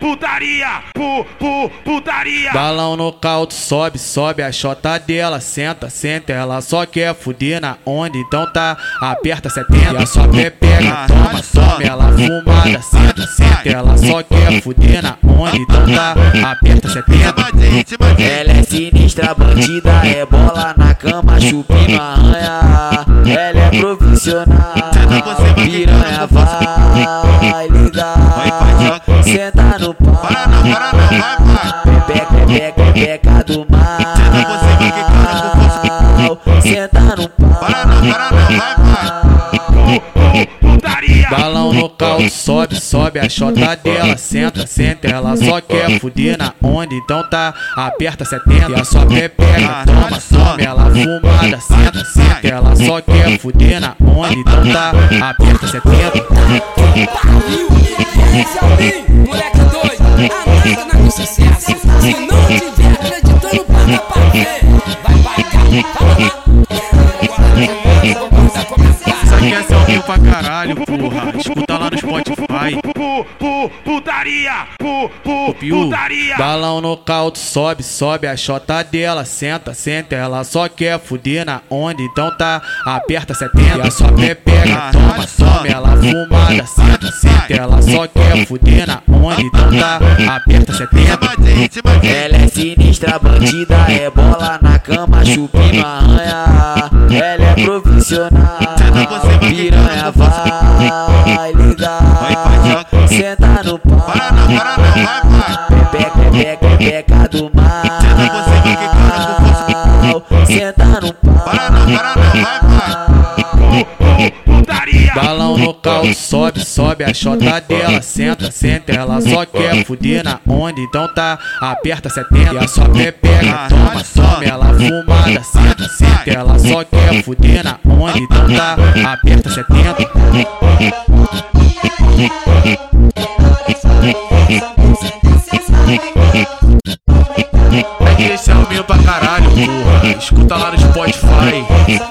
putaria, pu, pu, putaria. Balão no caldo, sobe, sobe a chota dela, senta, senta, ela só quer fuder na onda, então tá, aperta 70, e a sua pé pega, toma, toma, ela fumada, senta, senta, ela só quer fuder na onda, então tá, aperta 70. Ela é sinistra, bandida, é bola na cama, chupinho arranha, ela é profissional, piranha vai ligar, senta no pau, Para não, para não, vai, vai. peca, peca, peca do mal, Senta no pau, Para não, para não, vai, vai. Putaria. Balão no caldo, sobe, sobe a chota dela, senta, senta, ela só quer fuder na onda, então tá, aperta 70, e a sua pega, toma, toma, ela fumada, senta, senta, ela só quer fuder na onda, então tá, aperta 70. Esse é o Bim, moleque doido, anota na sucesso. Se não aqui é seu amigo pra caralho, porra. Escuta lá no Spotify. Pu, pu, putaria, putaria. balão no caldo, sobe, sobe a chota dela, senta, senta, ela só quer fuder na onda, então tá, aperta 70, e a sua pé pega, toma, toma, ela fumada, senta, senta, ela só quer fuder na onda, então tá, aperta 70. ela é sinistra, bandida, é bola na cama, chupinho arranha, ela é profissional, piranha vai ligar, senta no pau, Para não, para não, vai, vai. peca, peca, peca do mal, senta no pau, local, hum. sobe, sobe a chota hum. dela, senta, senta, ela só quer fuder na onda, então tá, aperta 70 e a sua pé pega, toma, toma, ela fumada, senta, senta, ela só quer fuder na onda, então tá, aperta 70. Esse é o meu pra caralho, porra. Escuta lá no Spotify.